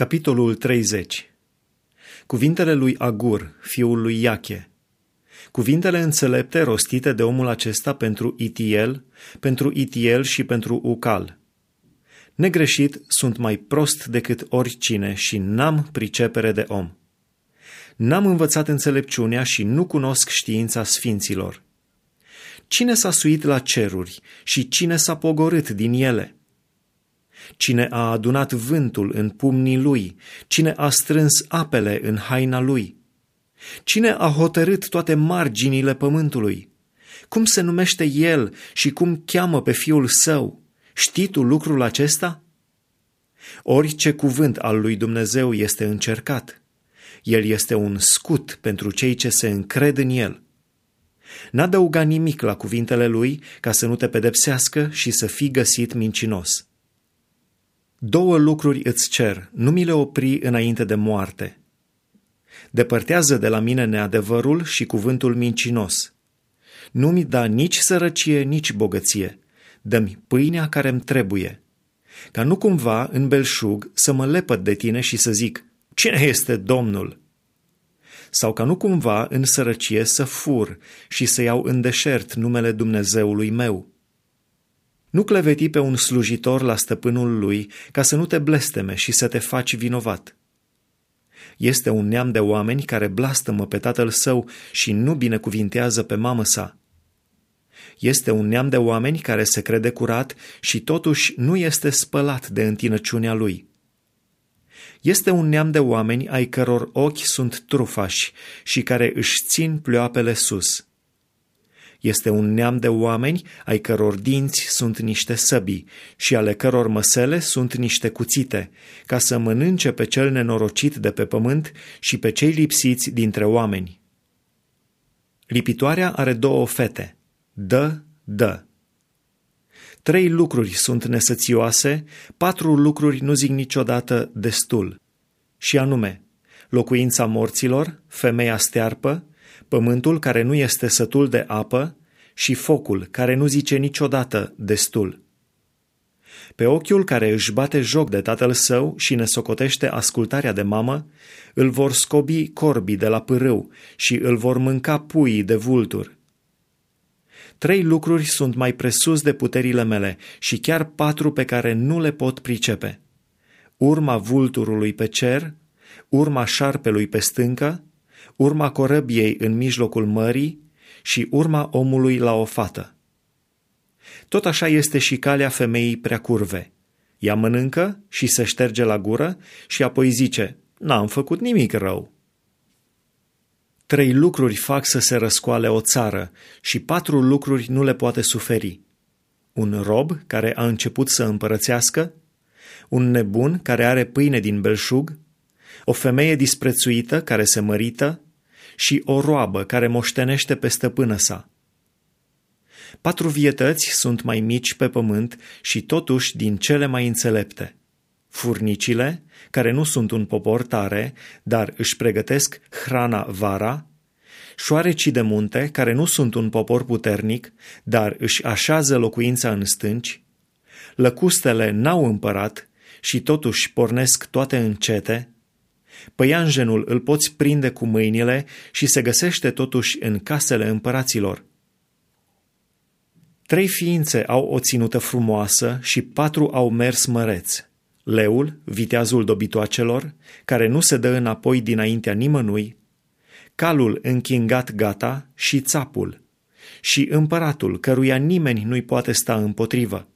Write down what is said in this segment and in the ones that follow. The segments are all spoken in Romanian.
Capitolul 30 Cuvintele lui Agur, fiul lui Iache. Cuvintele înțelepte rostite de omul acesta pentru Itiel, pentru Itiel și pentru Ucal. Negreșit sunt mai prost decât oricine și n-am pricepere de om. N-am învățat înțelepciunea și nu cunosc știința sfinților. Cine s-a suit la ceruri și cine s-a pogorât din ele? Cine a adunat vântul în pumnii lui, cine a strâns apele în haina lui, cine a hotărât toate marginile pământului, cum se numește el și cum cheamă pe fiul său? Știi tu lucrul acesta? Orice cuvânt al lui Dumnezeu este încercat. El este un scut pentru cei ce se încred în el. N-adăuga nimic la cuvintele lui ca să nu te pedepsească și să fii găsit mincinos. Două lucruri îți cer, nu mi le opri înainte de moarte. Depărtează de la mine neadevărul și cuvântul mincinos. Nu mi da nici sărăcie, nici bogăție. Dă-mi pâinea care îmi trebuie. Ca nu cumva, în belșug, să mă lepăd de tine și să zic, cine este Domnul? Sau ca nu cumva, în sărăcie, să fur și să iau în deșert numele Dumnezeului meu. Nu cleveti pe un slujitor la stăpânul lui ca să nu te blesteme și să te faci vinovat. Este un neam de oameni care blastămă pe tatăl său și nu binecuvintează pe mamă sa. Este un neam de oameni care se crede curat și totuși nu este spălat de întinăciunea lui. Este un neam de oameni ai căror ochi sunt trufași și care își țin pleoapele sus. Este un neam de oameni ai căror dinți sunt niște săbii și ale căror măsele sunt niște cuțite, ca să mănânce pe cel nenorocit de pe pământ și pe cei lipsiți dintre oameni. Lipitoarea are două fete. Dă, dă. Trei lucruri sunt nesățioase, patru lucruri nu zic niciodată destul. Și anume, locuința morților, femeia stearpă, pământul care nu este sătul de apă și focul care nu zice niciodată destul. Pe ochiul care își bate joc de tatăl său și ne socotește ascultarea de mamă, îl vor scobi corbii de la pârâu și îl vor mânca puii de vultur. Trei lucruri sunt mai presus de puterile mele și chiar patru pe care nu le pot pricepe. Urma vulturului pe cer, urma șarpelui pe stâncă urma corăbiei în mijlocul mării și urma omului la o fată. Tot așa este și calea femeii prea curve. Ea mănâncă și se șterge la gură și apoi zice, n-am făcut nimic rău. Trei lucruri fac să se răscoale o țară și patru lucruri nu le poate suferi. Un rob care a început să împărățească, un nebun care are pâine din belșug, o femeie disprețuită care se mărită și o roabă care moștenește pe stăpână sa. Patru vietăți sunt mai mici pe pământ și totuși din cele mai înțelepte. Furnicile, care nu sunt un popor tare, dar își pregătesc hrana vara, șoarecii de munte, care nu sunt un popor puternic, dar își așează locuința în stânci, lăcustele n-au împărat și totuși pornesc toate încete, Păianjenul îl poți prinde cu mâinile și se găsește totuși în casele împăraților. Trei ființe au o ținută frumoasă și patru au mers măreți. Leul, viteazul dobitoacelor, care nu se dă înapoi dinaintea nimănui, calul închingat gata și țapul, și împăratul, căruia nimeni nu-i poate sta împotrivă.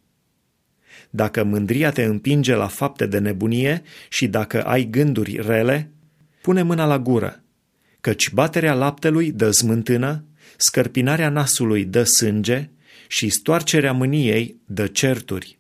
Dacă mândria te împinge la fapte de nebunie și dacă ai gânduri rele, pune mâna la gură, căci baterea laptelui dă smântână, scărpinarea nasului dă sânge și stoarcerea mâniei dă certuri.